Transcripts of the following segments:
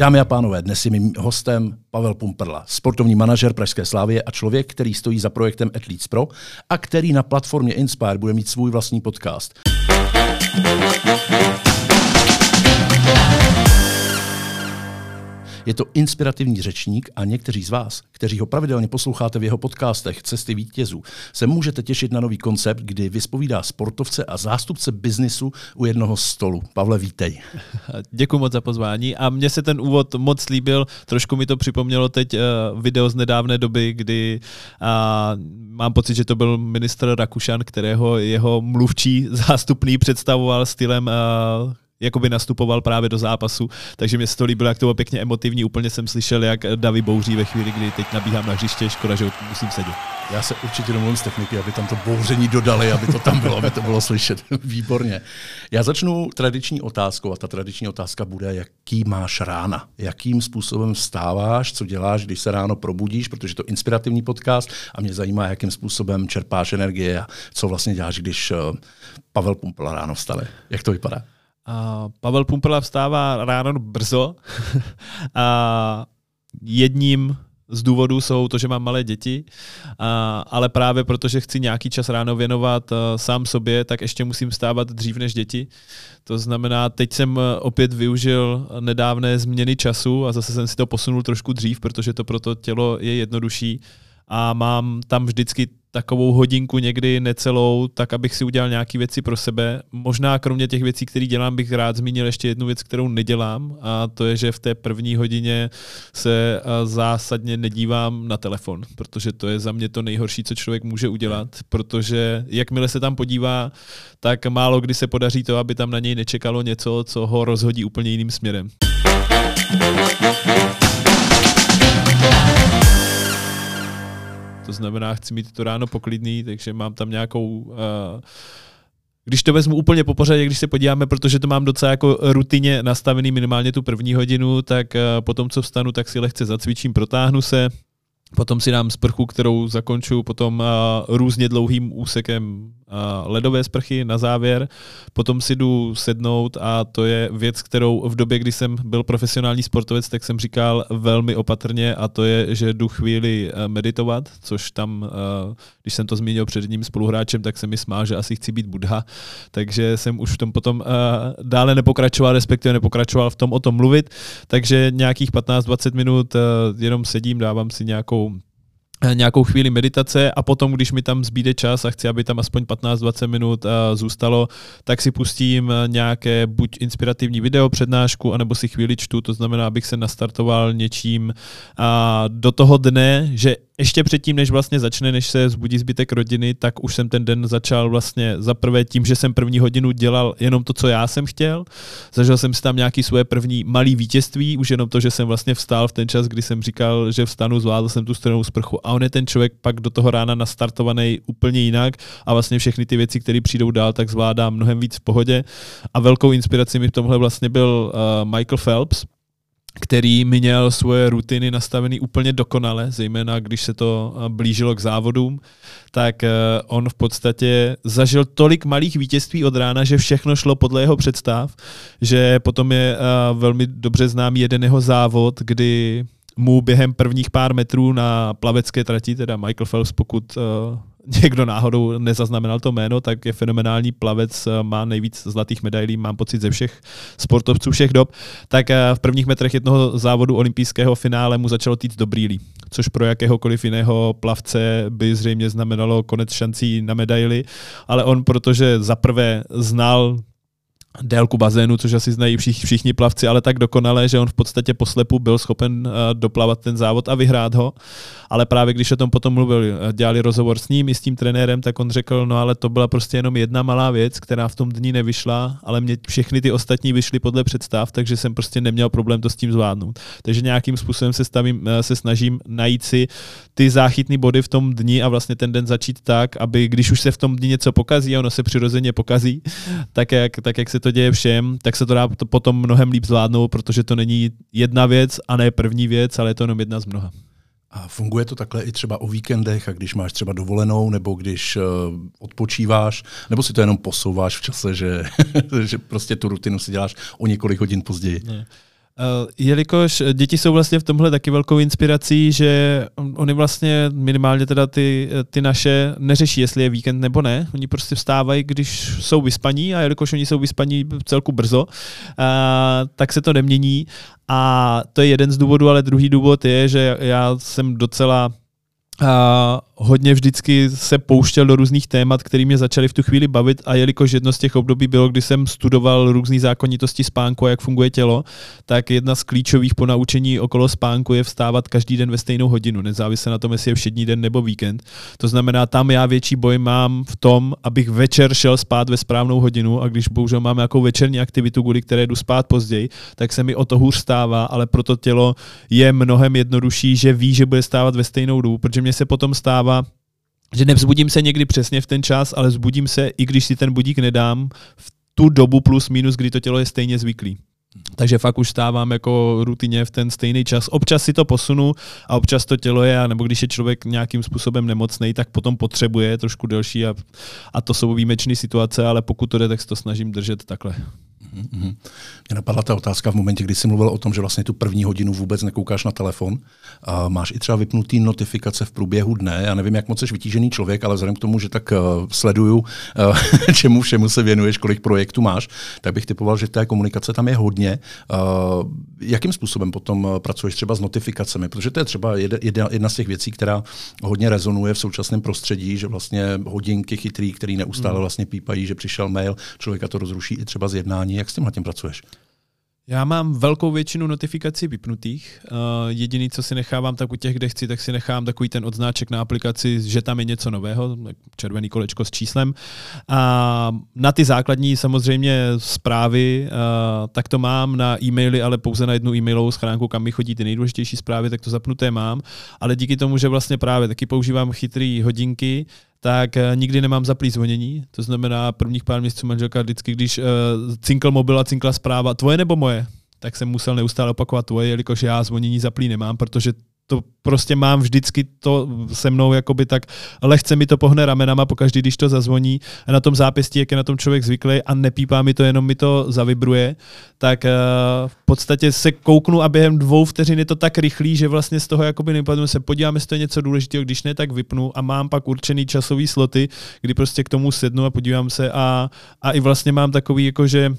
Dámy a pánové, dnes je mým hostem Pavel Pumperla, sportovní manažer Pražské slávy a člověk, který stojí za projektem Athletes Pro a který na platformě Inspire bude mít svůj vlastní podcast. Je to inspirativní řečník a někteří z vás, kteří ho pravidelně posloucháte v jeho podcastech Cesty vítězů, se můžete těšit na nový koncept, kdy vyspovídá sportovce a zástupce biznisu u jednoho stolu. Pavle, vítej. Děkuji moc za pozvání a mně se ten úvod moc líbil. Trošku mi to připomnělo teď uh, video z nedávné doby, kdy uh, mám pocit, že to byl ministr Rakušan, kterého jeho mluvčí zástupný představoval stylem uh, jakoby nastupoval právě do zápasu, takže mě se to líbilo, jak to bylo pěkně emotivní. Úplně jsem slyšel, jak Davy bouří ve chvíli, kdy teď nabíhám na hřiště, škoda, že musím sedět. Já se určitě domluvím z techniky, aby tam to bouření dodali, aby to tam bylo, aby to bylo slyšet. Výborně. Já začnu tradiční otázkou a ta tradiční otázka bude, jaký máš rána, jakým způsobem vstáváš, co děláš, když se ráno probudíš, protože to je inspirativní podcast a mě zajímá, jakým způsobem čerpáš energie a co vlastně děláš, když eh, Pavel Pumpel ráno vstane. Jak to vypadá? A Pavel Pumpela vstává ráno brzo. a jedním z důvodů jsou to, že mám malé děti, a, ale právě protože chci nějaký čas ráno věnovat a, sám sobě, tak ještě musím vstávat dřív než děti. To znamená, teď jsem opět využil nedávné změny času a zase jsem si to posunul trošku dřív, protože to pro to tělo je jednodušší a mám tam vždycky takovou hodinku někdy necelou, tak abych si udělal nějaké věci pro sebe. Možná kromě těch věcí, které dělám, bych rád zmínil ještě jednu věc, kterou nedělám a to je, že v té první hodině se zásadně nedívám na telefon, protože to je za mě to nejhorší, co člověk může udělat, protože jakmile se tam podívá, tak málo kdy se podaří to, aby tam na něj nečekalo něco, co ho rozhodí úplně jiným směrem. To znamená, chci mít to ráno poklidný, takže mám tam nějakou uh, když to vezmu úplně po pořadě, když se podíváme, protože to mám docela jako rutině nastavený minimálně tu první hodinu, tak uh, potom, co vstanu, tak si lehce zacvičím, protáhnu se, potom si dám sprchu, kterou zakončuju potom uh, různě dlouhým úsekem ledové sprchy na závěr, potom si jdu sednout a to je věc, kterou v době, kdy jsem byl profesionální sportovec, tak jsem říkal velmi opatrně a to je, že jdu chvíli eh, meditovat, což tam, eh, když jsem to zmínil před jedním spoluhráčem, tak se mi smál, že asi chci být Budha, takže jsem už v tom potom eh, dále nepokračoval, respektive nepokračoval v tom o tom mluvit, takže nějakých 15-20 minut jenom sedím, dávám si nějakou nějakou chvíli meditace a potom, když mi tam zbýde čas a chci, aby tam aspoň 15-20 minut uh, zůstalo, tak si pustím eh, nějaké buď inspirativní video, přednášku, anebo si chvíli čtu, to znamená, abych se nastartoval něčím. Do toho dne, že ještě předtím, než vlastně začne, než se zbudí zbytek rodiny, tak už jsem ten den začal vlastně za prvé tím, že jsem první hodinu dělal jenom to, co já jsem chtěl. Zažil jsem si tam nějaký svoje první malý vítězství, už jenom to, že jsem vlastně vstál v ten čas, kdy jsem říkal, že vstanu, zvládl jsem tu stranou sprchu. A on je ten člověk pak do toho rána nastartovaný úplně jinak a vlastně všechny ty věci, které přijdou dál, tak zvládá mnohem víc v pohodě. A velkou inspirací mi v tomhle vlastně byl uh, Michael Phelps, který měl svoje rutiny nastavený úplně dokonale, zejména když se to eh, blížilo k závodům, tak eh, on v podstatě zažil tolik malých vítězství od rána, že všechno šlo podle jeho představ, že potom je eh, velmi dobře známý jeden jeho závod, kdy mu během prvních pár metrů na plavecké trati, teda Michael Phelps, pokud někdo náhodou nezaznamenal to jméno, tak je fenomenální plavec, eh, má nejvíc zlatých medailí, mám pocit ze všech sportovců všech dob, tak eh, v prvních metrech jednoho závodu olympijského finále mu začalo týct do brýlí, což pro jakéhokoliv jiného plavce by zřejmě znamenalo konec šancí na medaily, ale on, protože zaprvé znal délku bazénu, což asi znají všichni, plavci, ale tak dokonale, že on v podstatě poslepu byl schopen uh, doplavat ten závod a vyhrát ho. Ale právě když o tom potom mluvil, eh, dělali rozhovor s ním i s tím trenérem, tak on řekl, no ale to byla prostě jenom jedna malá věc, která v tom dní nevyšla, ale mě všechny ty ostatní vyšly podle představ, takže jsem prostě neměl problém to s tím zvládnout. Takže nějakým způsobem se, stavím, eh, se snažím najít si ty záchytné body v tom dni a vlastně ten den začít tak, aby když už se v tom dni něco pokazí a ono se přirozeně pokazí, tak jak, tak jak se to děje všem, tak se to dá to potom mnohem líp zvládnout, protože to není jedna věc a ne první věc, ale je to jenom jedna z mnoha. A funguje to takhle i třeba o víkendech a když máš třeba dovolenou nebo když uh, odpočíváš, nebo si to jenom posouváš v čase, že, že prostě tu rutinu si děláš o několik hodin později? Ne. Jelikož děti jsou vlastně v tomhle taky velkou inspirací, že oni vlastně minimálně teda ty, ty naše neřeší, jestli je víkend nebo ne. Oni prostě vstávají, když jsou vyspaní a jelikož oni jsou vyspaní celku brzo, a, tak se to nemění. A to je jeden z důvodů, ale druhý důvod je, že já jsem docela a hodně vždycky se pouštěl do různých témat, které mě začaly v tu chvíli bavit a jelikož jedno z těch období bylo, kdy jsem studoval různé zákonitosti spánku a jak funguje tělo, tak jedna z klíčových ponaučení okolo spánku je vstávat každý den ve stejnou hodinu, nezávisle na tom, jestli je všední den nebo víkend. To znamená, tam já větší boj mám v tom, abych večer šel spát ve správnou hodinu a když bohužel mám nějakou večerní aktivitu, kvůli které jdu spát později, tak se mi o to hůř stává, ale pro to tělo je mnohem jednodušší, že ví, že bude stávat ve stejnou dobu, protože mě se potom stává že nevzbudím se někdy přesně v ten čas, ale vzbudím se, i když si ten budík nedám, v tu dobu plus minus, kdy to tělo je stejně zvyklý. Takže fakt už stávám jako rutině v ten stejný čas. Občas si to posunu a občas to tělo je, nebo když je člověk nějakým způsobem nemocný, tak potom potřebuje trošku delší a, a to jsou výjimečné situace, ale pokud to jde, tak se to snažím držet takhle. Mm-hmm. Mě napadla ta otázka v momentě, kdy jsi mluvil o tom, že vlastně tu první hodinu vůbec nekoukáš na telefon. A máš i třeba vypnutý notifikace v průběhu dne. Já nevím, jak moc jsi vytížený člověk, ale vzhledem k tomu, že tak uh, sleduju, uh, čemu všemu se věnuješ, kolik projektů máš, tak bych typoval, že té komunikace tam je hodně. Uh, jakým způsobem potom pracuješ třeba s notifikacemi? Protože to je třeba jedna, jedna z těch věcí, která hodně rezonuje v současném prostředí, že vlastně hodinky chytrý, který neustále hmm. vlastně pípají, že přišel mail, člověka to rozruší i třeba z jednání jak s tím tím pracuješ? Já mám velkou většinu notifikací vypnutých. Uh, jediný, co si nechávám tak u těch, kde chci, tak si nechám takový ten odznáček na aplikaci, že tam je něco nového, červený kolečko s číslem. A na ty základní samozřejmě zprávy, uh, tak to mám na e-maily, ale pouze na jednu e-mailovou schránku, kam mi chodí ty nejdůležitější zprávy, tak to zapnuté mám. Ale díky tomu, že vlastně právě taky používám chytré hodinky, tak uh, nikdy nemám zaplý zvonění. To znamená, prvních pár měsíců manželka vždycky, když uh, cinkl mobil a cinkla zpráva, tvoje nebo moje, tak jsem musel neustále opakovat tvoje, jelikož já zvonění zaplý nemám, protože to prostě mám vždycky to se mnou, jakoby tak lehce mi to pohne ramenama pokaždý, když to zazvoní. A na tom zápěstí, jak je na tom člověk zvyklý a nepípá mi to, jenom mi to zavibruje, tak uh, v podstatě se kouknu a během dvou vteřin je to tak rychlý, že vlastně z toho jakoby nepadnu se podíváme, jestli to je něco důležitého, když ne, tak vypnu a mám pak určený časový sloty, kdy prostě k tomu sednu a podívám se a, a i vlastně mám takový, jako že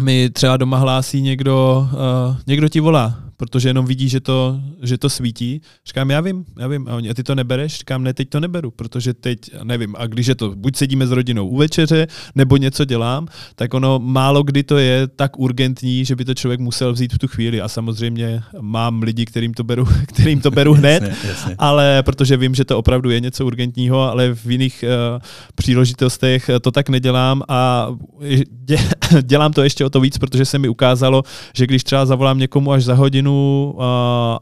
mi třeba doma hlásí někdo, uh, někdo ti volá, protože jenom vidí, že to, že to svítí. Říkám, já vím, já vím. A, oni, a ty to nebereš? Říkám, ne, teď to neberu, protože teď, nevím, a když je to, buď sedíme s rodinou u večeře, nebo něco dělám, tak ono málo kdy to je tak urgentní, že by to člověk musel vzít v tu chvíli. A samozřejmě mám lidi, kterým to beru, kterým to beru hned, jasně, jasně. ale protože vím, že to opravdu je něco urgentního, ale v jiných uh, příležitostech to tak nedělám a dělám to ještě o to víc, protože se mi ukázalo, že když třeba zavolám někomu až za hodinu, uh,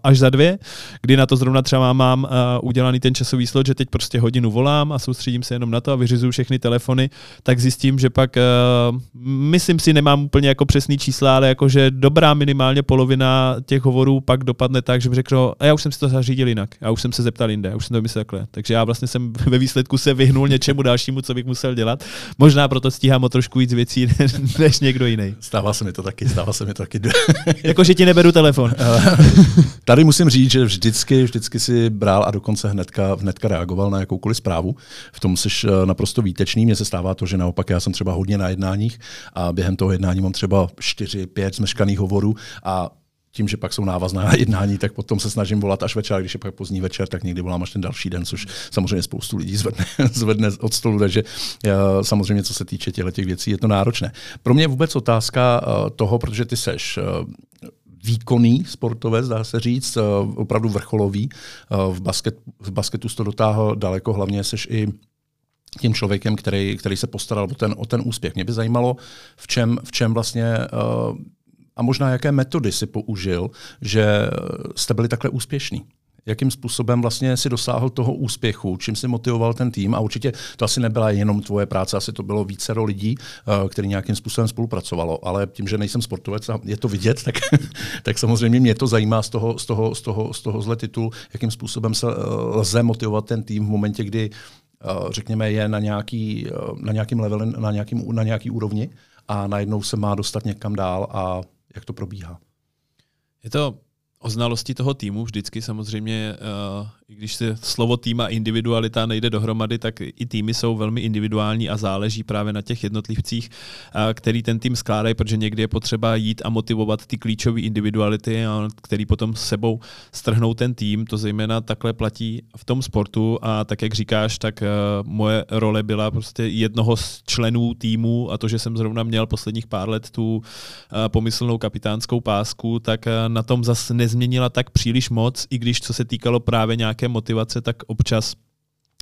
až za dvě, kdy na to zrovna třeba mám uh, udělaný ten časový slot, že teď prostě hodinu volám a soustředím se jenom na to a vyřizuju všechny telefony, tak zjistím, že pak, uh, myslím si, nemám úplně jako přesný čísla, ale jakože dobrá minimálně polovina těch hovorů pak dopadne tak, že bych řekl, a já už jsem si to zařídil jinak, já už jsem se zeptal jinde, já už jsem to myslel takhle. Takže já vlastně jsem ve výsledku se vyhnul něčemu dalšímu, co bych musel dělat. Možná proto stíhám o trošku víc věcí než někdo jiný. Stává se mi to taky, stává se mi to taky. jako, že ti neberu telefon. Tady musím říct, že vždycky, vždycky si bral a dokonce hnedka, hnedka reagoval na jakoukoliv zprávu. V tom jsi eh, naprosto výtečný. Mně se stává to, že naopak já jsem třeba hodně na jednáních a během toho jednání mám třeba 4-5 zmeškaných hovorů a tím, že pak jsou návazná jednání, tak potom se snažím volat až večer, když je pak pozdní večer, tak někdy volám až ten další den, což samozřejmě spoustu lidí zvedne, zvedne od stolu, takže eh, samozřejmě, co se týče těchto těch věcí, je to náročné. Pro mě vůbec otázka eh, toho, protože ty seš výkonný sportovec, dá se říct, opravdu vrcholový. V, basket, v basketu to dotáhl daleko, hlavně seš i tím člověkem, který, který se postaral o ten, o ten úspěch. Mě by zajímalo, v čem, v čem vlastně uh, a možná jaké metody si použil, že jste byli takhle úspěšní jakým způsobem vlastně si dosáhl toho úspěchu, čím si motivoval ten tým a určitě to asi nebyla jenom tvoje práce, asi to bylo vícero lidí, eh, který nějakým způsobem spolupracovalo, ale tím, že nejsem sportovec a je to vidět, tak, tak samozřejmě mě to zajímá z toho, z toho, z toho, z toho zle titulu, jakým způsobem se eh, lze motivovat ten tým v momentě, kdy eh, řekněme, je na nějaký, na nějakým level, na, nějakým, na nějaký úrovni a najednou se má dostat někam dál a jak to probíhá? Je to o znalosti toho týmu. Vždycky samozřejmě, uh, i když se slovo tým a individualita nejde dohromady, tak i týmy jsou velmi individuální a záleží právě na těch jednotlivcích, uh, který ten tým skládají, protože někdy je potřeba jít a motivovat ty klíčové individuality, který potom s sebou strhnou ten tým. To zejména takhle platí v tom sportu. A tak, jak říkáš, tak uh, moje role byla prostě jednoho z členů týmu. A to, že jsem zrovna měl posledních pár let tu pomyslnou kapitánskou pásku, tak na tom zase nezměnil nezměnila tak příliš moc, i když co se týkalo právě nějaké motivace, tak občas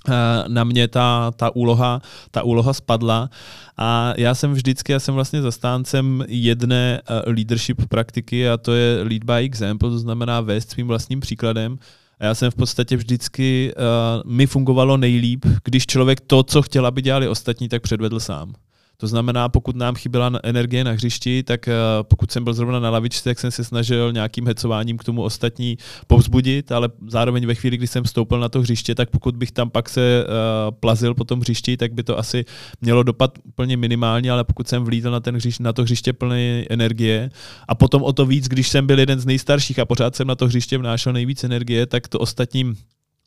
eh, na mě ta, ta, úloha, ta úloha spadla a já jsem vždycky, já jsem vlastně zastáncem jedné eh, leadership praktiky a to je lead by example, to znamená vést svým vlastním příkladem. A já jsem v podstatě vždycky, uh, mi fungovalo nejlíp, když člověk to, co chtěl, aby dělali ostatní, tak předvedl sám. To znamená, pokud nám chyběla energie na hřišti, tak eh, pokud jsem byl zrovna na lavičce, tak jsem se snažil nějakým hecováním k tomu ostatní povzbudit, ale zároveň ve chvíli, kdy jsem vstoupil na to hřiště, tak pokud bych tam pak se uh, plazil po tom hřišti, tak by to asi mělo dopad úplně minimálně, ale pokud jsem vlítl na, ten hřiště, na to hřiště plné energie a potom o to víc, když jsem byl jeden z nejstarších a pořád jsem na to hřiště vnášel nejvíc energie, tak to ostatním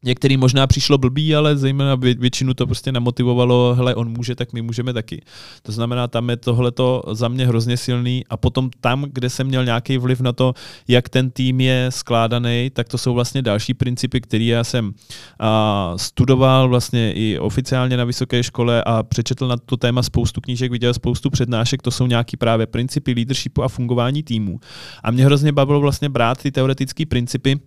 Některý možná přišlo blbý, ale zejména většinu to prostě namotivovalo, hele, on může, tak my můžeme taky. To znamená, tam je tohleto za mě hrozně silný a potom tam, kde jsem měl nějaký vliv na to, jak ten tým je skládaný, tak to jsou vlastně další principy, které já jsem a, studoval vlastně i oficiálně na vysoké škole a přečetl na to téma spoustu knížek, viděl spoustu přednášek, to jsou nějaký právě principy leadershipu a fungování týmu. A mě hrozně bavilo vlastně brát ty teoretické principy,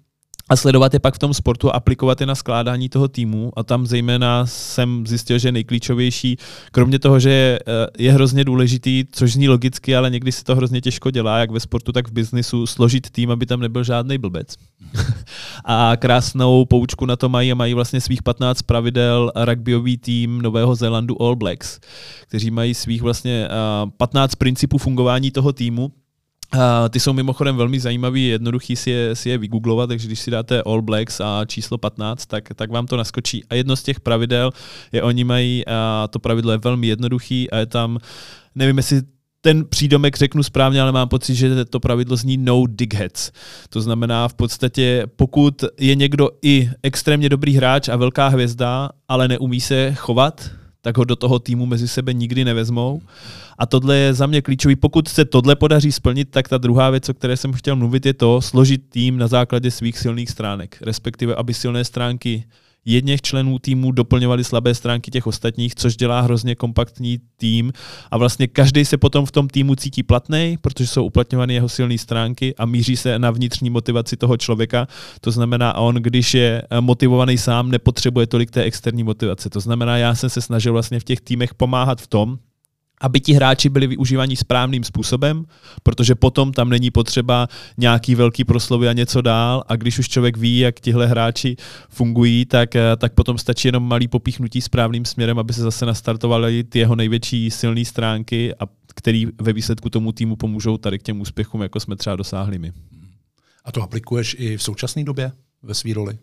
a sledovat je pak v tom sportu a aplikovat je na skládání toho týmu. A tam zejména jsem zjistil, že nejklíčovější, kromě toho, že je, eh, je hrozně důležitý, což zní logicky, ale někdy se to hrozně těžko dělá, jak ve sportu, tak v biznisu, složit tým, aby tam nebyl žádný blbec. a krásnou poučku na to mají a mají vlastně svých 15 pravidel rugbyový tým Nového Zélandu All Blacks, kteří mají svých vlastně 15 principů fungování toho týmu Uh, ty jsou mimochodem velmi zajímavý, jednoduchý si je, si je vygooglovat, takže když si dáte All Blacks a číslo 15, tak, tak vám to naskočí. A jedno z těch pravidel je, oni mají, uh, to pravidlo je velmi jednoduchý a je tam, nevím, jestli ten přídomek řeknu správně, ale mám pocit, že to pravidlo zní no dickheads. To znamená v podstatě, pokud je někdo i extrémně dobrý hráč a velká hvězda, ale neumí se chovat, tak ho do toho týmu mezi sebe nikdy nevezmou. A tohle je za mě klíčový. Pokud se tohle podaří splnit, tak ta druhá věc, o které jsem chtěl mluvit, je to složit tým na základě svých silných stránek. Respektive, aby silné stránky jedněch členů týmu doplňovali slabé stránky těch ostatních, což dělá hrozně kompaktní tým a vlastně každý se potom v tom týmu cítí platný, protože jsou uplatňovány jeho silné stránky a míří se na vnitřní motivaci toho člověka. To znamená, on, když je motivovaný sám, nepotřebuje tolik té externí motivace. To znamená, já jsem se snažil vlastně v těch týmech pomáhat v tom, aby ti hráči byli využívaní správným způsobem, protože potom tam není potřeba nějaký velký proslovy a něco dál a když už člověk ví, jak tihle hráči fungují, tak, eh, tak potom stačí jenom malý popíchnutí správným směrem, aby se zase nastartovaly ty jeho největší silné stránky a který ve výsledku tomu týmu pomůžou tady k těm úspěchům, jako jsme třeba dosáhli my. A to aplikuješ i v současné době ve své roli?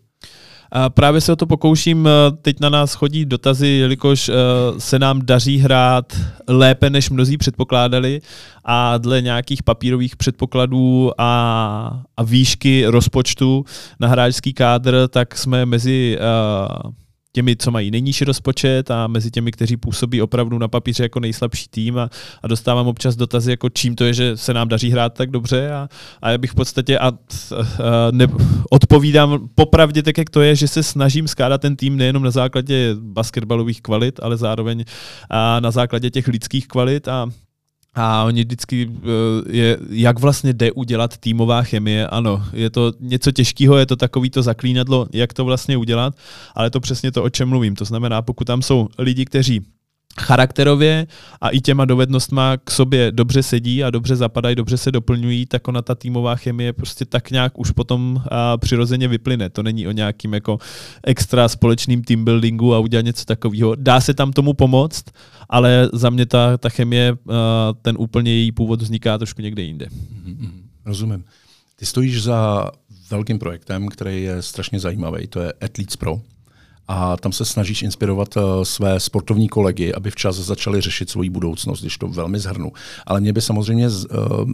A právě se o to pokouším, eh, teď na nás chodí dotazy, jelikož eh, se nám daří hrát lépe, než mnozí předpokládali a dle nějakých papírových předpokladů a, a výšky rozpočtu na hráčský kádr, tak jsme mezi uh, těmi, co mají nejnižší rozpočet a mezi těmi, kteří působí opravdu na papíře jako nejslabší tým a, a dostávám občas dotazy, jako čím to je, že se nám daří hrát tak dobře a, a já bych v podstatě a, a ne, odpovídám popravdě tak, jak to je, že se snažím skládat ten tým nejenom na základě basketbalových kvalit, ale zároveň a na základě těch lidských kvalit a a oni vždycky, eh, je, jak vlastně jde udělat týmová chemie, ano, je to něco těžkého, je to takový to zaklínadlo, jak to vlastně udělat, ale to přesně to, o čem mluvím. To znamená, pokud tam jsou lidi, kteří charakterově a i těma dovednostma k sobě dobře sedí a dobře zapadají, dobře se doplňují, tak ona ta týmová chemie prostě tak nějak už potom a přirozeně vyplyne. To není o nějakým jako extra společným team buildingu a udělat něco takového. Dá se tam tomu pomoct, ale za mě ta, ta chemie, ten úplně její původ vzniká trošku někde jinde. Mm-hmm. Rozumím. Ty stojíš za velkým projektem, který je strašně zajímavý, to je Athletes Pro a tam se snažíš inspirovat uh, své sportovní kolegy, aby včas začali řešit svoji budoucnost, když to velmi zhrnu. Ale mě by samozřejmě uh,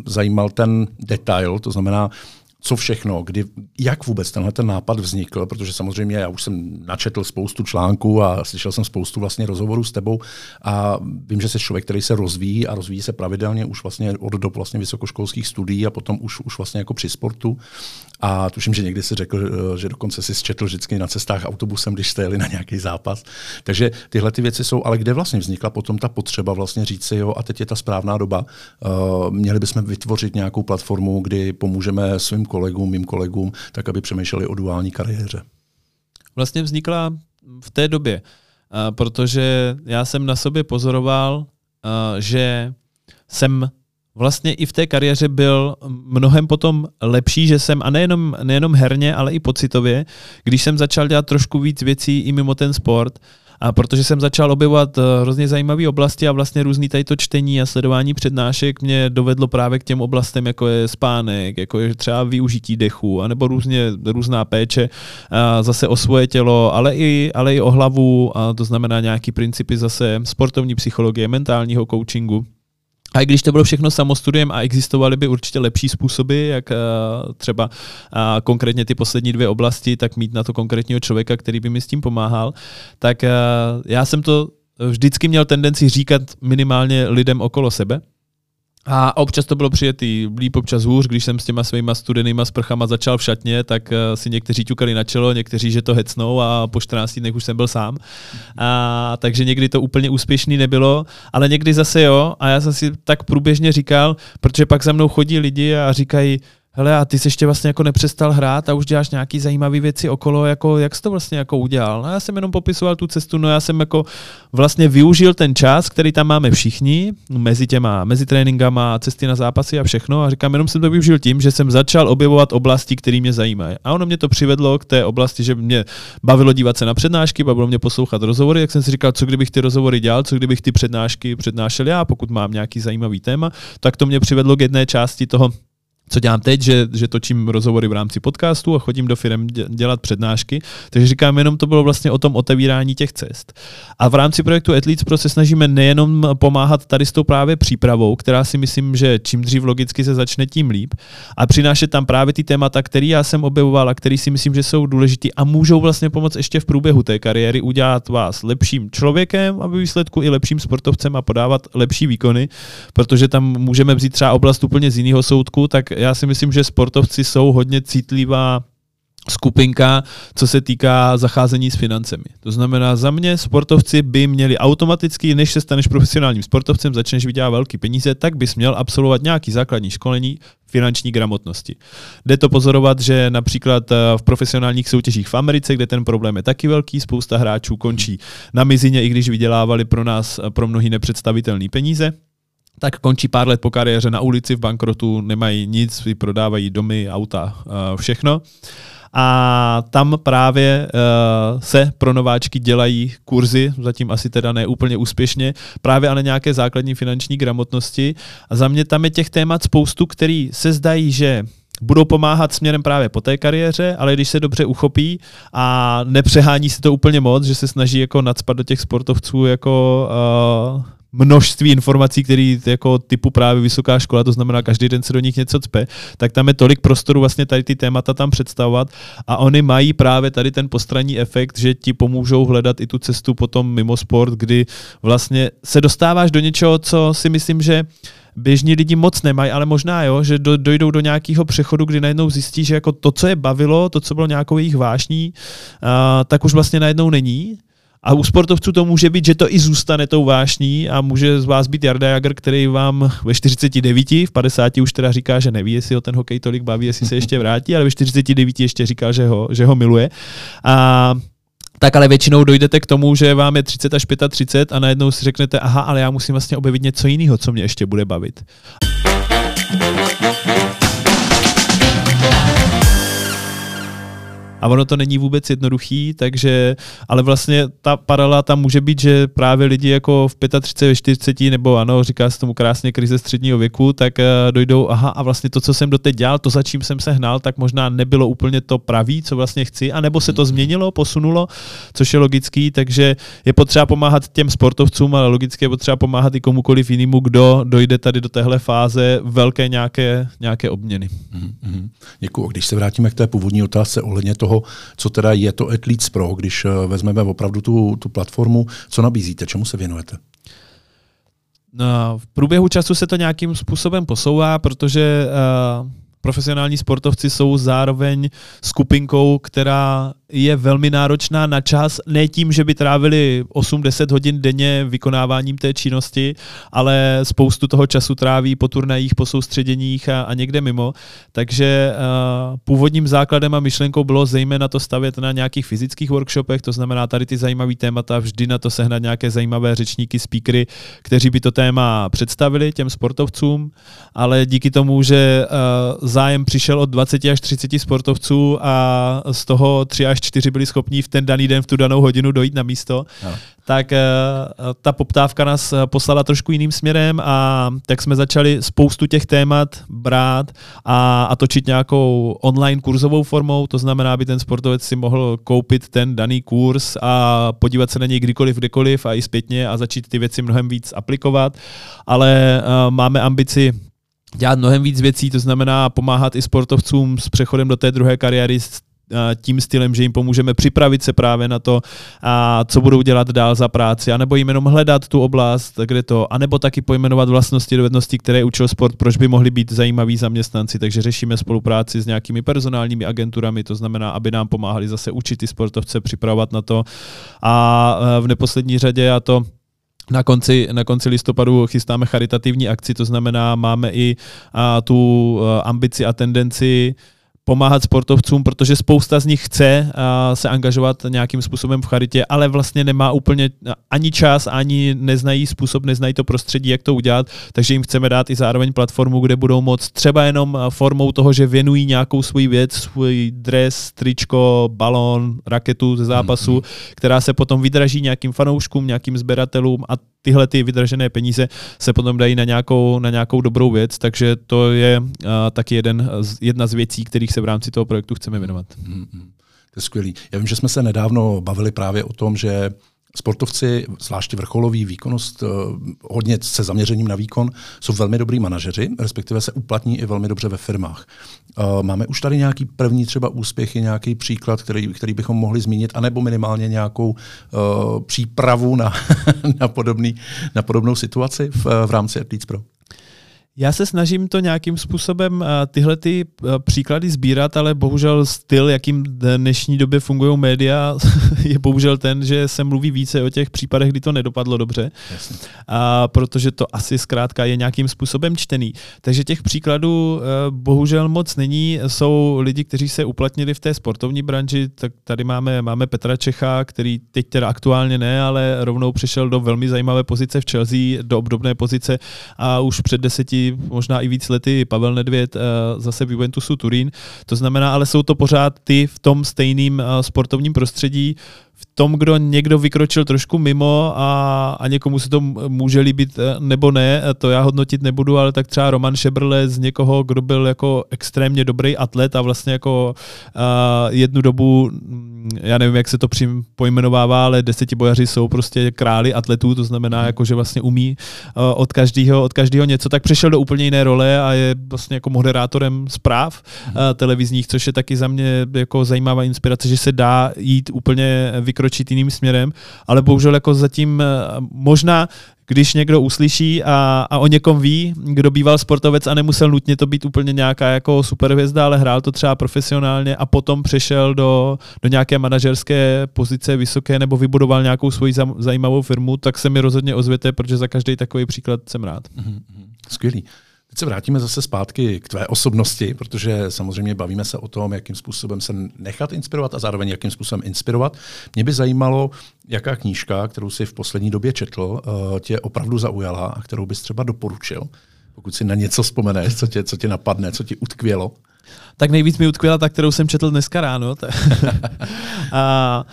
zajímal ten detail, to znamená, co všechno, kdy, jak vůbec tenhle ten nápad vznikl, protože samozřejmě já už jsem načetl spoustu článků a slyšel jsem spoustu vlastně rozhovorů s tebou a vím, že jsi člověk, který se rozvíjí a rozvíjí se pravidelně už vlastně od dob vlastně vysokoškolských studií a potom už, už vlastně jako při sportu. A tuším, že někdy si řekl, eh, že dokonce si četl vždycky na cestách autobusem, když jste jeli na nějaký zápas. Takže tyhle ty věci jsou, ale kde vlastně vznikla potom ta potřeba vlastně říct si, jo, a teď je ta správná doba. Uh, měli bychom vytvořit nějakou platformu, kdy pomůžeme svým kolegům, mým kolegům, tak aby přemýšleli o duální kariéře. Vlastně vznikla v té době, uh, protože já jsem na sobě pozoroval, že jsem vlastně i v té kariéře byl mnohem potom lepší, že jsem, a nejenom, nejenom herně, ale i pocitově, když jsem začal dělat trošku víc věcí i mimo ten sport, a protože jsem začal objevovat eh, hrozně zajímavé oblasti a vlastně různý tady čtení a sledování přednášek mě dovedlo právě k těm oblastem, jako je spánek, jako je třeba využití dechu, anebo různě, různá péče a zase o svoje tělo, ale i, ale i o hlavu, a to znamená nějaký principy zase sportovní psychologie, mentálního coachingu. A i když to bylo všechno samostudiem a existovaly by určitě lepší způsoby, jak uh, třeba uh, konkrétně ty poslední dvě oblasti, tak mít na to konkrétního člověka, který by mi s tím pomáhal, tak uh, já jsem to vždycky měl tendenci říkat minimálně lidem okolo sebe, a občas to bylo přijetý líp, občas hůř, když jsem s těma svýma studenýma sprchama začal v šatně, tak uh, si někteří ťukali na čelo, někteří, že to hecnou a po 14 dnech už jsem byl sám. A, takže někdy to úplně úspěšný nebylo, ale někdy zase jo. A já jsem si tak průběžně říkal, protože pak za mnou chodí lidi a říkají, hele a ty jsi ještě vlastně jako nepřestal hrát a už děláš nějaký zajímavé věci okolo, jako jak jsi to vlastně jako udělal? No já jsem jenom popisoval tu cestu, no já jsem jako vlastně využil ten čas, který tam máme všichni, mezi těma, mezi tréninkama, cesty na zápasy a všechno a říkám, jenom jsem to využil tím, že jsem začal objevovat oblasti, které mě zajímají. A ono mě to přivedlo k té oblasti, že mě bavilo dívat se na přednášky, bavilo mě poslouchat rozhovory, jak jsem si říkal, co kdybych ty rozhovory dělal, co kdybych ty přednášky přednášel já, pokud mám nějaký zajímavý téma, tak to mě přivedlo k jedné části toho co dělám teď, že, že točím rozhovory v rámci podcastu a chodím do firm dělat přednášky. Takže říkám, jenom to bylo vlastně o tom otevírání těch cest. A v rámci projektu Athletes Pro se snažíme nejenom pomáhat tady s tou právě přípravou, která si myslím, že čím dřív logicky se začne, tím líp, a přinášet tam právě ty témata, které já jsem objevoval a které si myslím, že jsou důležitý a můžou vlastně pomoct ještě v průběhu té kariéry udělat vás lepším člověkem a výsledku i lepším sportovcem a podávat lepší výkony, protože tam můžeme vzít třeba oblast úplně z jiného soudku, tak já si myslím, že sportovci jsou hodně citlivá skupinka, co se týká zacházení s financemi. To znamená, za mě sportovci by měli automaticky, než se staneš profesionálním sportovcem, začneš vydělat velký peníze, tak bys měl absolvovat nějaký základní školení finanční gramotnosti. Jde to pozorovat, že například eh, v profesionálních soutěžích v Americe, kde ten problém je taky velký, spousta hráčů končí na mizině, i když vydělávali pro nás, pro mnohý nepředstavitelné peníze tak končí pár let po kariéře na ulici v bankrotu, nemají nic, prodávají domy, auta, eh, všechno. A tam právě uh, se pro nováčky dělají kurzy, zatím asi teda ne úplně úspěšně, právě ale nějaké základní finanční gramotnosti. A za mě tam je těch témat spoustu, který se zdají, že budou pomáhat směrem právě po té kariéře, ale když se dobře uchopí a nepřehání se to úplně moc, že se snaží jako nadspat do těch sportovců jako uh, množství informací, které jako typu právě vysoká škola, to znamená každý den se do nich něco cpe, tak tam je tolik prostoru vlastně tady ty témata tam představovat a oni mají právě tady ten postranní efekt, že ti pomůžou hledat i tu cestu potom mimo sport, kdy vlastně se dostáváš do něčeho, co si myslím, že běžní lidi moc nemají, ale možná jo, že do, dojdou do nějakého přechodu, kdy najednou zjistí, že jako to, co je bavilo, to, co bylo nějakou jejich vášní, uh, tak už vlastně najednou není a u sportovců to může být, že to i zůstane tou vášní a může z vás být Jarda Jager, který vám ve 49, v 50 už teda říká, že neví, jestli ho ten hokej tolik baví, jestli se ještě vrátí, ale ve 49 ještě říká, že ho, že ho miluje. A tak ale většinou dojdete k tomu, že vám je 30 až 35 a najednou si řeknete, aha, ale já musím vlastně objevit něco jiného, co mě ještě bude bavit. A ono to není vůbec jednoduchý, takže, ale vlastně ta paralela tam může být, že právě lidi jako v 35, ve 40 nebo ano, říká se tomu krásně krize středního věku, tak uh, dojdou, aha, a vlastně to, co jsem doteď dělal, to, za čím jsem se hnal, tak možná nebylo úplně to pravý, co vlastně chci, anebo se to hmm. změnilo, posunulo, což je logický, takže je potřeba pomáhat těm sportovcům, ale logicky je potřeba pomáhat i komukoliv jinému, kdo dojde tady do téhle fáze velké nějaké, nějaké obměny. Mm-hmm. Děkuji. Když se vrátíme k té původní otázce ohledně toho, co teda je to Athletes Pro, když eh, vezmeme opravdu tu, tu platformu, co nabízíte, čemu se věnujete? No, v průběhu času se to nějakým způsobem posouvá, protože uh, profesionální sportovci jsou zároveň skupinkou, která je velmi náročná na čas, ne tím, že by trávili 8-10 hodin denně vykonáváním té činnosti, ale spoustu toho času tráví po turnajích, po soustředěních a, a někde mimo. Takže uh, původním základem a myšlenkou bylo zejména to stavět na nějakých fyzických workshopech, to znamená tady ty zajímavé témata, vždy na to sehnat nějaké zajímavé řečníky, speakery, kteří by to téma představili těm sportovcům, ale díky tomu, že uh, zájem přišel od 20 až 30 sportovců a z toho 3 až čtyři byli schopní v ten daný den, v tu danou hodinu dojít na místo, no. tak uh, ta poptávka nás eh, poslala trošku jiným směrem a tak jsme začali spoustu těch témat brát a, a točit nějakou online kurzovou formou, to znamená, aby ten sportovec si mohl koupit ten daný kurz a podívat se na něj kdykoliv, kdekoliv a i zpětně a začít ty věci mnohem víc aplikovat, ale uh, máme ambici dělat mnohem víc věcí, to znamená pomáhat i sportovcům s přechodem do té druhé kariéry tím stylem, že jim pomůžeme připravit se právě na to, a co budou dělat dál za práci, anebo jim jenom hledat tu oblast, kde to, anebo taky pojmenovat vlastnosti, dovednosti, které učil sport, proč by mohli být zajímaví zaměstnanci. Takže řešíme spolupráci s nějakými personálními agenturami, to znamená, aby nám pomáhali zase učit ty sportovce, připravovat na to. A v neposlední řadě, a to na konci, na konci listopadu chystáme charitativní akci, to znamená, máme i a, tu a, ambici a tendenci pomáhat sportovcům, protože spousta z nich chce uh, se angažovat nějakým způsobem v charitě, ale vlastně nemá úplně ani čas, ani neznají způsob, neznají to prostředí, jak to udělat, takže jim chceme dát i zároveň platformu, kde budou moct třeba jenom formou toho, že věnují nějakou svůj věc, svůj dres, tričko, balón, raketu ze zápasu, mm-hmm. která se potom vydraží nějakým fanouškům, nějakým sběratelům a tyhle ty vydražené peníze se potom dají na nějakou, na nějakou dobrou věc, takže to je uh, taky jeden, jedna z věcí, kterých se v rámci toho projektu chceme věnovat. Mm-hmm. To je skvělý. Já vím, že jsme se nedávno bavili právě o tom, že Sportovci, zvláště vrcholový výkonnost, eh, hodně se zaměřením na výkon, jsou velmi dobrý manažeři, respektive se uplatní i velmi dobře ve firmách. Eh, máme už tady nějaký první třeba úspěchy, nějaký příklad, který, který bychom mohli zmínit, anebo minimálně nějakou uh, přípravu na, na, podobný, na podobnou situaci v, v rámci Athletes Pro? Já se snažím to nějakým způsobem eh, tyhle ty eh, příklady sbírat, ale bohužel styl, jakým v dnešní době fungují média, je bohužel ten, že se mluví více o těch případech, kdy to nedopadlo dobře, a protože to asi zkrátka je nějakým způsobem čtený. Takže těch příkladů eh, bohužel moc není. Jsou lidi, kteří se uplatnili v té sportovní branži, tak tady máme, máme Petra Čecha, který teď teda aktuálně ne, ale rovnou přišel do velmi zajímavé pozice v Chelsea, do obdobné pozice a už před deseti možná i víc lety Pavel Nedvěd eh, zase v Juventusu Turín. To znamená, ale jsou to pořád ty v tom stejným eh, sportovním prostředí, v tom, kdo někdo vykročil trošku mimo a, a někomu se to může líbit eh, nebo ne, to já hodnotit nebudu, ale tak třeba Roman Šebrle z někoho, kdo byl jako extrémně dobrý atlet a vlastně jako uh, jednu dobu, já nevím, jak se to přím pojmenovává, ale bojaři jsou prostě králi atletů, to znamená, hmm. jako, že vlastně umí uh, od každého od každého něco, tak přešel do úplně jiné role a je vlastně jako moderátorem zpráv uh, televizních, což je taky za mě jako zajímavá inspirace, že se dá jít úplně vykročit jiným směrem, ale bohužel jako zatím eh, možná když někdo uslyší a, a o někom ví, kdo býval sportovec a nemusel nutně to být úplně nějaká jako superhvězda, ale hrál to třeba profesionálně a potom přešel do, do nějaké manažerské pozice vysoké nebo vybudoval nějakou svoji zajímavou firmu, tak se mi rozhodně ozvěte, protože za každý takový příklad jsem rád. Mm-hmm. Skvělý. Teď se vrátíme zase zpátky k tvé osobnosti, protože samozřejmě bavíme se o tom, jakým způsobem se nechat inspirovat a zároveň jakým způsobem inspirovat. Mě by zajímalo, jaká knížka, kterou si v poslední době četl, eh, tě opravdu zaujala a kterou bys třeba doporučil, pokud si na něco vzpomeneš, co tě, co tě napadne, co ti utkvělo. Tak nejvíc mi utkvěla ta, kterou jsem četl dneska ráno. a,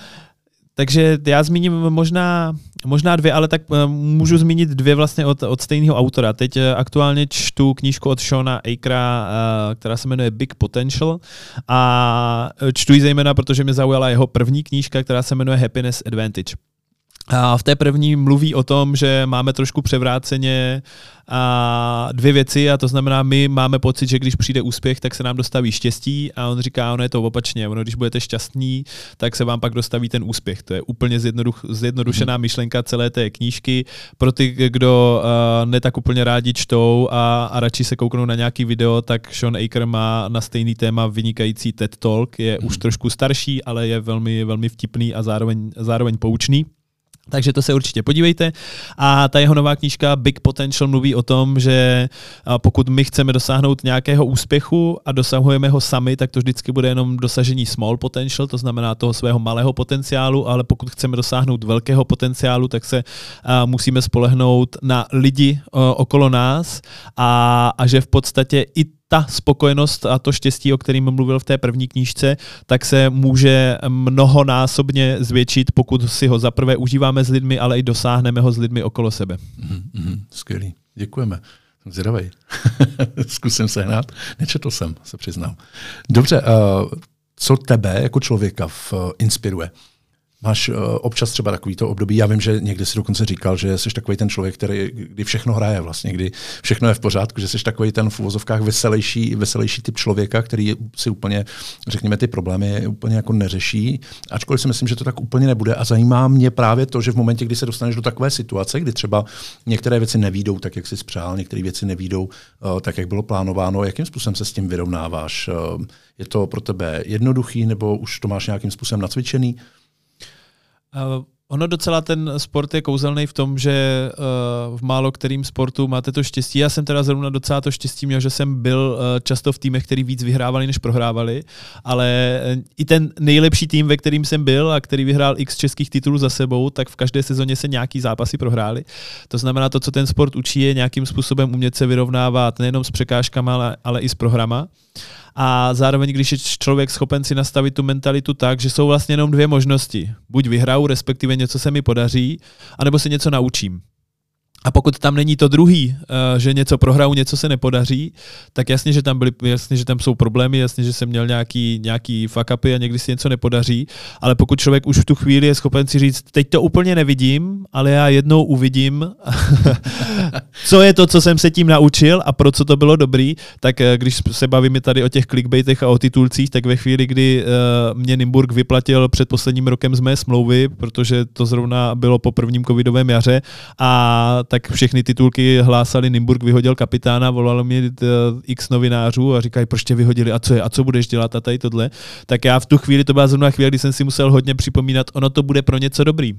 takže já zmíním možná, možná dvě, ale tak eh, můžu zmínit dvě vlastně od, od stejného autora. Teď eh, aktuálně čtu knížku od Shona Akera, eh, která se jmenuje Big Potential a čtu ji zejména, protože mě zaujala jeho první knížka, která se jmenuje Happiness Advantage. A v té první mluví o tom, že máme trošku převráceně a dvě věci a to znamená, my máme pocit, že když přijde úspěch, tak se nám dostaví štěstí a on říká, ono je to opačně, ono když budete šťastní, tak se vám pak dostaví ten úspěch. To je úplně zjednoduch, zjednodušená mm. myšlenka celé té knížky. Pro ty, kdo uh, ne tak úplně rádi čtou a, a radši se kouknou na nějaký video, tak Sean Aker má na stejný téma vynikající TED Talk, je mm. už mhm. trošku starší, ale je velmi, velmi vtipný a zároveň, zároveň poučný. Takže to se určitě podívejte. A ta jeho nová knížka Big Potential mluví o tom, že pokud my chceme dosáhnout nějakého úspěchu a dosahujeme ho sami, tak to vždycky bude jenom dosažení small potential, to znamená toho svého malého potenciálu, ale pokud chceme dosáhnout velkého potenciálu, tak se musíme spolehnout na lidi okolo nás a, a že v podstatě i ta spokojenost a to štěstí, o kterým mluvil v té první knížce, tak se může mnohonásobně zvětšit, pokud si ho zaprvé užíváme s lidmi, ale i dosáhneme ho s lidmi okolo sebe. Mm-hmm, skvělý, děkujeme. Jsem zvědavý. Zkusím sehnat. Nečetl jsem, se přiznám. Dobře, uh, co tebe jako člověka v, uh, inspiruje? Máš uh, občas třeba takovýto období, já vím, že někdy si dokonce říkal, že jsi takový ten člověk, který, kdy všechno hraje vlastně, kdy všechno je v pořádku, že jsi takový ten v uvozovkách veselější, veselější typ člověka, který si úplně, řekněme, ty problémy úplně jako neřeší, ačkoliv si myslím, že to tak úplně nebude a zajímá mě právě to, že v momentě, kdy se dostaneš do takové situace, kdy třeba některé věci nevídou tak, jak jsi spřál, některé věci nevídou uh, tak, jak bylo plánováno, jakým způsobem se s tím vyrovnáváš? Uh, je to pro tebe jednoduchý nebo už to máš nějakým způsobem nacvičený? Uh, ono docela ten sport je kouzelný v tom, že uh, v málo kterým sportu máte to štěstí. Já jsem teda zrovna docela to štěstí měl, že jsem byl uh, často v týmech, který víc vyhrávali, než prohrávali, ale uh, i ten nejlepší tým, ve kterým jsem byl a který vyhrál x českých titulů za sebou, tak v každé sezóně se nějaký zápasy prohráli. To znamená, to, co ten sport učí, je nějakým způsobem umět se vyrovnávat nejenom s překážkami, ale, ale i s programa a zároveň, když je člověk schopen si nastavit tu mentalitu tak, že jsou vlastně jenom dvě možnosti. Buď vyhraju, respektive něco se mi podaří, anebo se něco naučím. A pokud tam není to druhý, eh, že něco prohraju, něco se nepodaří, tak jasně, že tam byly, jasně, že tam jsou problémy, jasně, že jsem měl nějaký, nějaký fuck upy a někdy si něco nepodaří, ale pokud člověk už v tu chvíli je schopen si říct, teď to úplně nevidím, ale já jednou uvidím, co je to, co jsem se tím naučil a pro co to bylo dobrý, tak eh, když se bavíme tady o těch clickbaitech a o titulcích, tak ve chvíli, kdy uh, mě Nimburg vyplatil před posledním rokem z mé smlouvy, protože to zrovna bylo po prvním covidovém jaře a tak všechny titulky hlásali, Nimburg vyhodil kapitána, volalo mi eh, x novinářů a říkají, proč tě vyhodili a co je, a co budeš dělat a tady tohle. Tak já v tu chvíli, to byla zrovna chvíle, kdy jsem si musel hodně připomínat, ono to bude pro něco dobrý.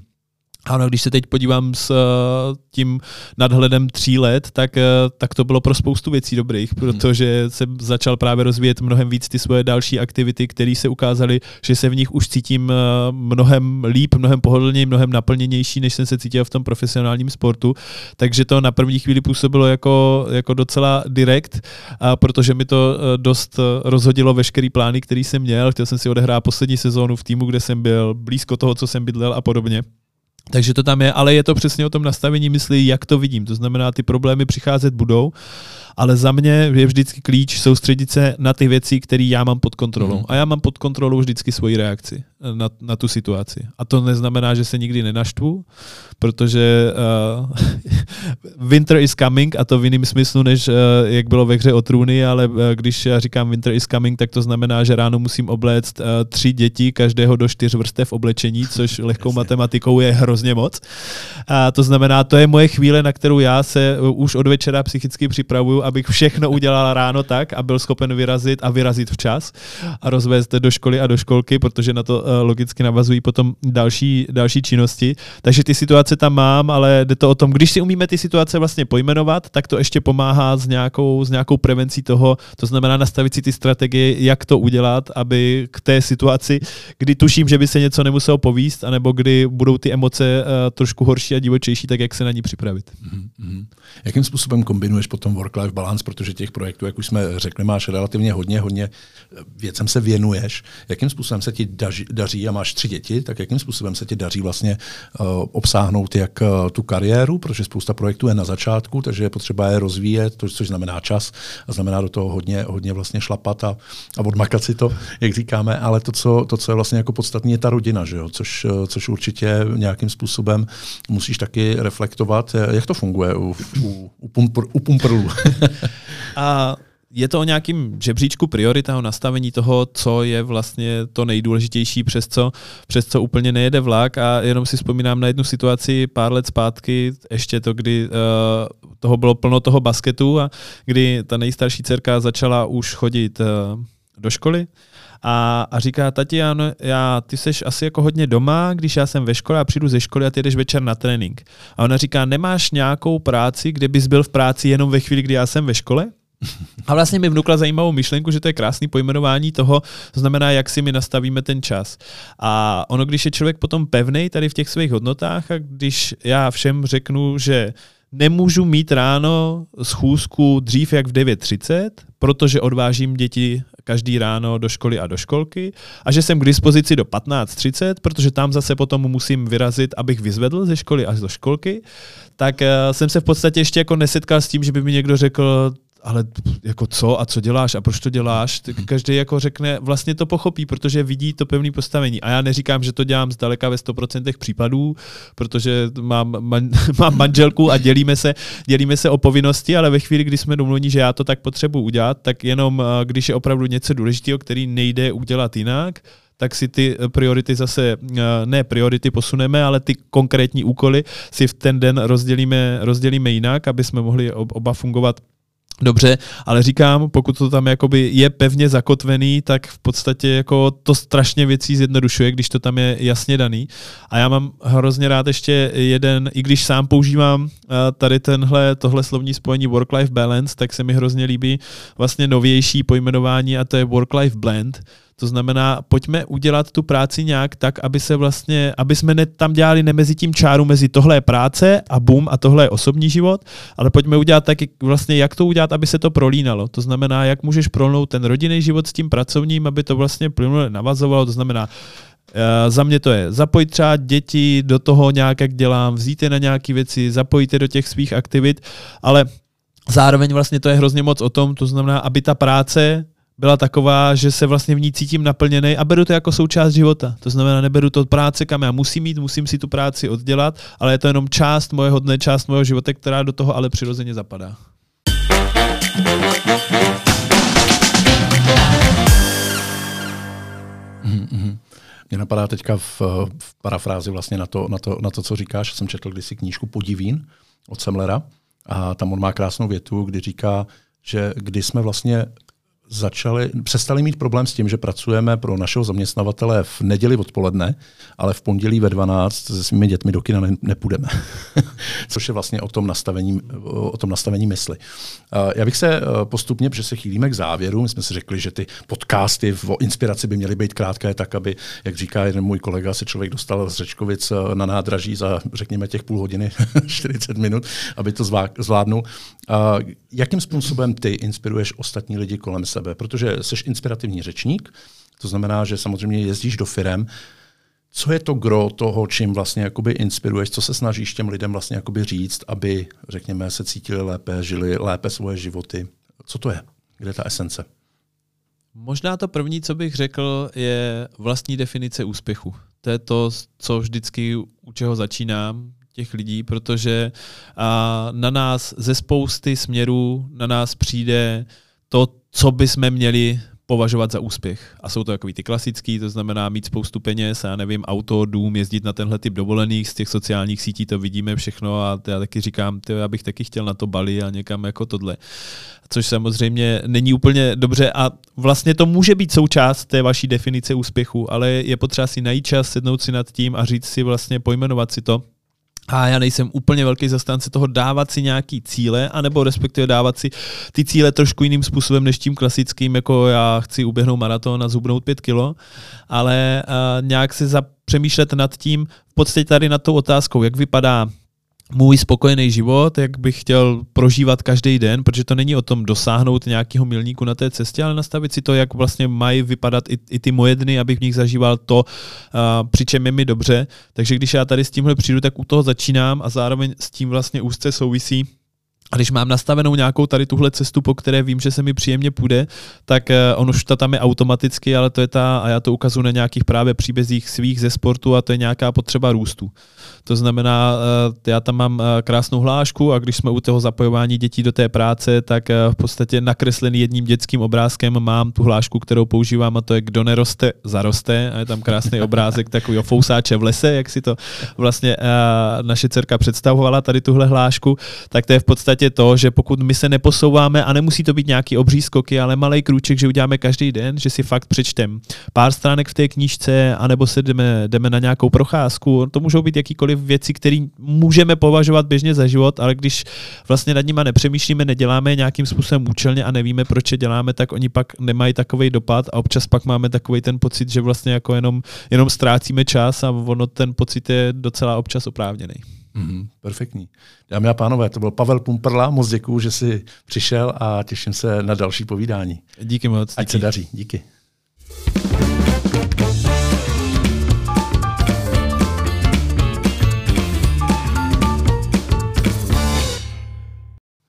Ano, když se teď podívám s uh, tím nadhledem tří let, tak, uh, tak to bylo pro spoustu věcí dobrých, hmm. protože se začal právě rozvíjet mnohem víc ty svoje další aktivity, které se ukázaly, že se v nich už cítím uh, mnohem líp, mnohem pohodlněji, mnohem naplněnější, než jsem se cítil v tom profesionálním sportu. Takže to na první chvíli působilo jako, jako docela direkt, uh, protože mi to dost rozhodilo veškerý plány, který jsem měl. Chtěl jsem si odehrát poslední sezónu v týmu, kde jsem byl blízko toho, co jsem bydlel a podobně. Takže to tam je, ale je to přesně o tom nastavení mysli, jak to vidím. To znamená, ty problémy přicházet budou, ale za mě je vždycky klíč soustředit se na ty věci, které já mám pod kontrolou. Mm. A já mám pod kontrolou vždycky svoji reakci na, na tu situaci. A to neznamená, že se nikdy nenaštvu, protože uh, winter is coming a to v jiném smyslu, než uh, jak bylo ve hře o trůny, ale uh, když já říkám winter is coming, tak to znamená, že ráno musím obléct uh, tři děti, každého do čtyř vrstev oblečení, což lehkou matematikou je hrozně moc. A to znamená, to je moje chvíle, na kterou já se uh, už od večera psychicky připravuju, abych všechno udělal ráno tak a byl schopen vyrazit a vyrazit včas a rozvést do školy a do školky, protože na to uh, logicky navazují potom další, další činnosti. Takže ty situace tam mám, ale jde to o tom, když si umíme ty situace vlastně pojmenovat, tak to ještě pomáhá s nějakou, s nějakou prevencí toho, to znamená nastavit si ty strategie, jak to udělat, aby k té situaci, kdy tuším, že by se něco nemuselo povíst, anebo kdy budou ty emoce situace uh, trošku horší a divočejší, tak jak se na ní připravit. Mm-hmm. Jakým způsobem kombinuješ potom work-life balance, protože těch projektů, jak už jsme řekli, máš relativně hodně, hodně věcem se věnuješ. Jakým způsobem se ti daří, daří a máš tři děti, tak jakým způsobem se ti daří vlastně uh, obsáhnout jak uh, tu kariéru, protože spousta projektů je na začátku, takže je potřeba je rozvíjet, to, což znamená čas a znamená do toho hodně, hodně vlastně šlapat a, a odmakat si to, jak říkáme, ale to, co, to, co je vlastně jako podstatné, je ta rodina, že jo? Což, což určitě nějakým způsobem musíš taky reflektovat. Jak to funguje u, u, u, pumpr, u pumprlů? a je to o nějakým žebříčku priorita, o nastavení toho, co je vlastně to nejdůležitější, přes co, přes co úplně nejede vlak a jenom si vzpomínám na jednu situaci pár let zpátky, ještě to, kdy uh, toho bylo plno toho basketu a kdy ta nejstarší dcerka začala už chodit uh, do školy a, a říká, Tatiano, já, ty seš asi jako hodně doma, když já jsem ve škole a přijdu ze školy a ty jdeš večer na trénink. A ona říká, nemáš nějakou práci, kde bys byl v práci jenom ve chvíli, kdy já jsem ve škole? A vlastně mi vnukla zajímavou myšlenku, že to je krásný pojmenování toho, to znamená, jak si my nastavíme ten čas. A ono, když je člověk potom pevný tady v těch svých hodnotách a když já všem řeknu, že nemůžu mít ráno schůzku dřív jak v 9.30, protože odvážím děti každý ráno do školy a do školky a že jsem k dispozici do 15.30, protože tam zase potom musím vyrazit, abych vyzvedl ze školy až do školky, tak uh, jsem se v podstatě ještě jako nesetkal s tím, že by mi někdo řekl, ale jako co a co děláš a proč to děláš, tak mhm. každý jako řekne, vlastně to pochopí, protože vidí to pevné postavení. A já neříkám, že to dělám zdaleka ve 100% případů, protože mám, man, mám manželku a dělíme se, dělíme se o povinnosti, ale ve chvíli, kdy jsme domluveni, že já to tak potřebuji udělat, tak jenom když je opravdu něco důležitého, který nejde udělat jinak, tak si ty priority zase, ne priority posuneme, ale ty konkrétní úkoly si v ten den rozdělíme, rozdělíme jinak, aby jsme mohli oba fungovat Dobře, ale říkám, pokud to tam jakoby je pevně zakotvený, tak v podstatě jako to strašně věcí zjednodušuje, když to tam je jasně daný. A já mám hrozně rád ještě jeden, i když sám používám eh, tady tenhle, tohle slovní spojení work-life balance, tak se mi hrozně líbí vlastně novější pojmenování a to je work-life blend, to znamená, pojďme udělat tu práci nějak tak, aby se vlastně, aby jsme ne, tam dělali nemezi tím čáru mezi tohle je práce a bum a tohle je osobní život, ale pojďme udělat taky vlastně, jak to udělat, aby se to prolínalo. To znamená, jak můžeš prolnout ten rodinný život s tím pracovním, aby to vlastně plynule navazovalo. To znamená, Uh, za mě to je zapojit třeba děti do toho nějak, jak dělám, vzít je na nějaké věci, zapojit je do těch svých aktivit, ale zároveň vlastně to je hrozně moc o tom, to znamená, aby ta práce byla taková, že se vlastně v ní cítím naplněný a beru to jako součást života. To znamená, neberu to od práce, kam já musím mít, musím si tu práci oddělat, ale je to jenom část mojeho dne, část mojeho života, která do toho ale přirozeně zapadá. Mm-hmm. Mě napadá teďka v, v parafrázi vlastně na to, na, to, na to, co říkáš. Jsem četl kdysi knížku Podivín od Semlera a tam on má krásnou větu, kdy říká, že když jsme vlastně začali, přestali mít problém s tím, že pracujeme pro našeho zaměstnavatele v neděli odpoledne, ale v pondělí ve 12 se svými dětmi do kina ne, nepůjdeme. Což je vlastně o tom nastavení, o tom nastavení mysli. Já bych se eh, postupně, protože se chýlíme k závěru, my jsme si řekli, že ty podcasty o inspiraci by měly být krátké, tak aby, jak říká jeden můj kolega, se člověk dostal z Řečkovic eh, na nádraží za, řekněme, těch půl hodiny, 40 minut, aby to zvládnul. Jakým způsobem ty inspiruješ ostatní lidi kolem sebe? Protože jsi inspirativní řečník, to znamená, že samozřejmě jezdíš do firem. Co je to gro toho, čím vlastně jakoby inspiruješ, co se snažíš těm lidem vlastně jakoby říct, aby, řekněme, se cítili lépe, žili lépe svoje životy? Co to je? Kde je ta esence? Možná to první, co bych řekl, je vlastní definice úspěchu. To je to, co vždycky u čeho začínám těch lidí, protože a, na nás ze spousty směrů na nás přijde to, co bychom měli považovat za úspěch. A jsou to takový ty klasický, to znamená mít spoustu peněz, já nevím, auto, dům, jezdit na tenhle typ dovolených, z těch sociálních sítí to vidíme všechno a já taky říkám, tyjo, já bych taky chtěl na to Bali a někam jako tohle. Což samozřejmě není úplně dobře a vlastně to může být součást té vaší definice úspěchu, ale je potřeba si najít čas, sednout si nad tím a říct si vlastně, pojmenovat si to, A já nejsem úplně velký zastánce toho dávat si nějaký cíle, anebo respektive dávat si ty cíle trošku jiným způsobem než tím klasickým, jako já chci uběhnout maraton a zhubnout pět kilo, ale uh, nějak se zapřemýšlet nad tím, v podstatě tady nad tou otázkou, jak vypadá můj spokojený život, jak bych chtěl prožívat každý den, protože to není o tom dosáhnout nějakého milníku na té cestě, ale nastavit si to, jak vlastně mají vypadat i, i ty moje dny, abych v nich zažíval to, uh, přičem je mi dobře. Takže když já tady s tímhle přijdu, tak u toho začínám a zároveň s tím vlastně úzce souvisí a když mám nastavenou nějakou tady tuhle cestu, po které vím, že se mi příjemně půjde, tak on už ta tam je automaticky, ale to je ta, a já to ukazuji na nějakých právě příbězích svých ze sportu a to je nějaká potřeba růstu. To znamená, eh, já tam mám eh, krásnou hlášku a když jsme u toho zapojování dětí do té práce, tak eh, v podstatě nakreslený jedním dětským obrázkem mám tu hlášku, kterou používám a to je kdo neroste, zaroste. A je tam krásný obrázek takového fousáče v lese, jak si to vlastně naše dcerka představovala, tady tuhle hlášku, tak to je v podstatě to, že pokud my se neposouváme a nemusí to být nějaký obří skoky, ale malý krůček, že uděláme každý den, že si fakt přečtem pár stránek v té knížce, anebo se jdeme, jdeme na nějakou procházku, to můžou být jakýkoliv věci, které můžeme považovat běžně za život, ale když vlastně nad nimi nepřemýšlíme, neděláme je nějakým způsobem účelně a nevíme, proč je děláme, tak oni pak nemají takový dopad a občas pak máme takový ten pocit, že vlastně jako jenom, jenom ztrácíme čas a ono ten pocit je docela občas oprávněný. Mm, perfektní. Dámy a pánové, to byl Pavel Pumperla, moc děkuju, že jsi přišel a těším se na další povídání. Díky moc. Díky. Ať se daří. Díky.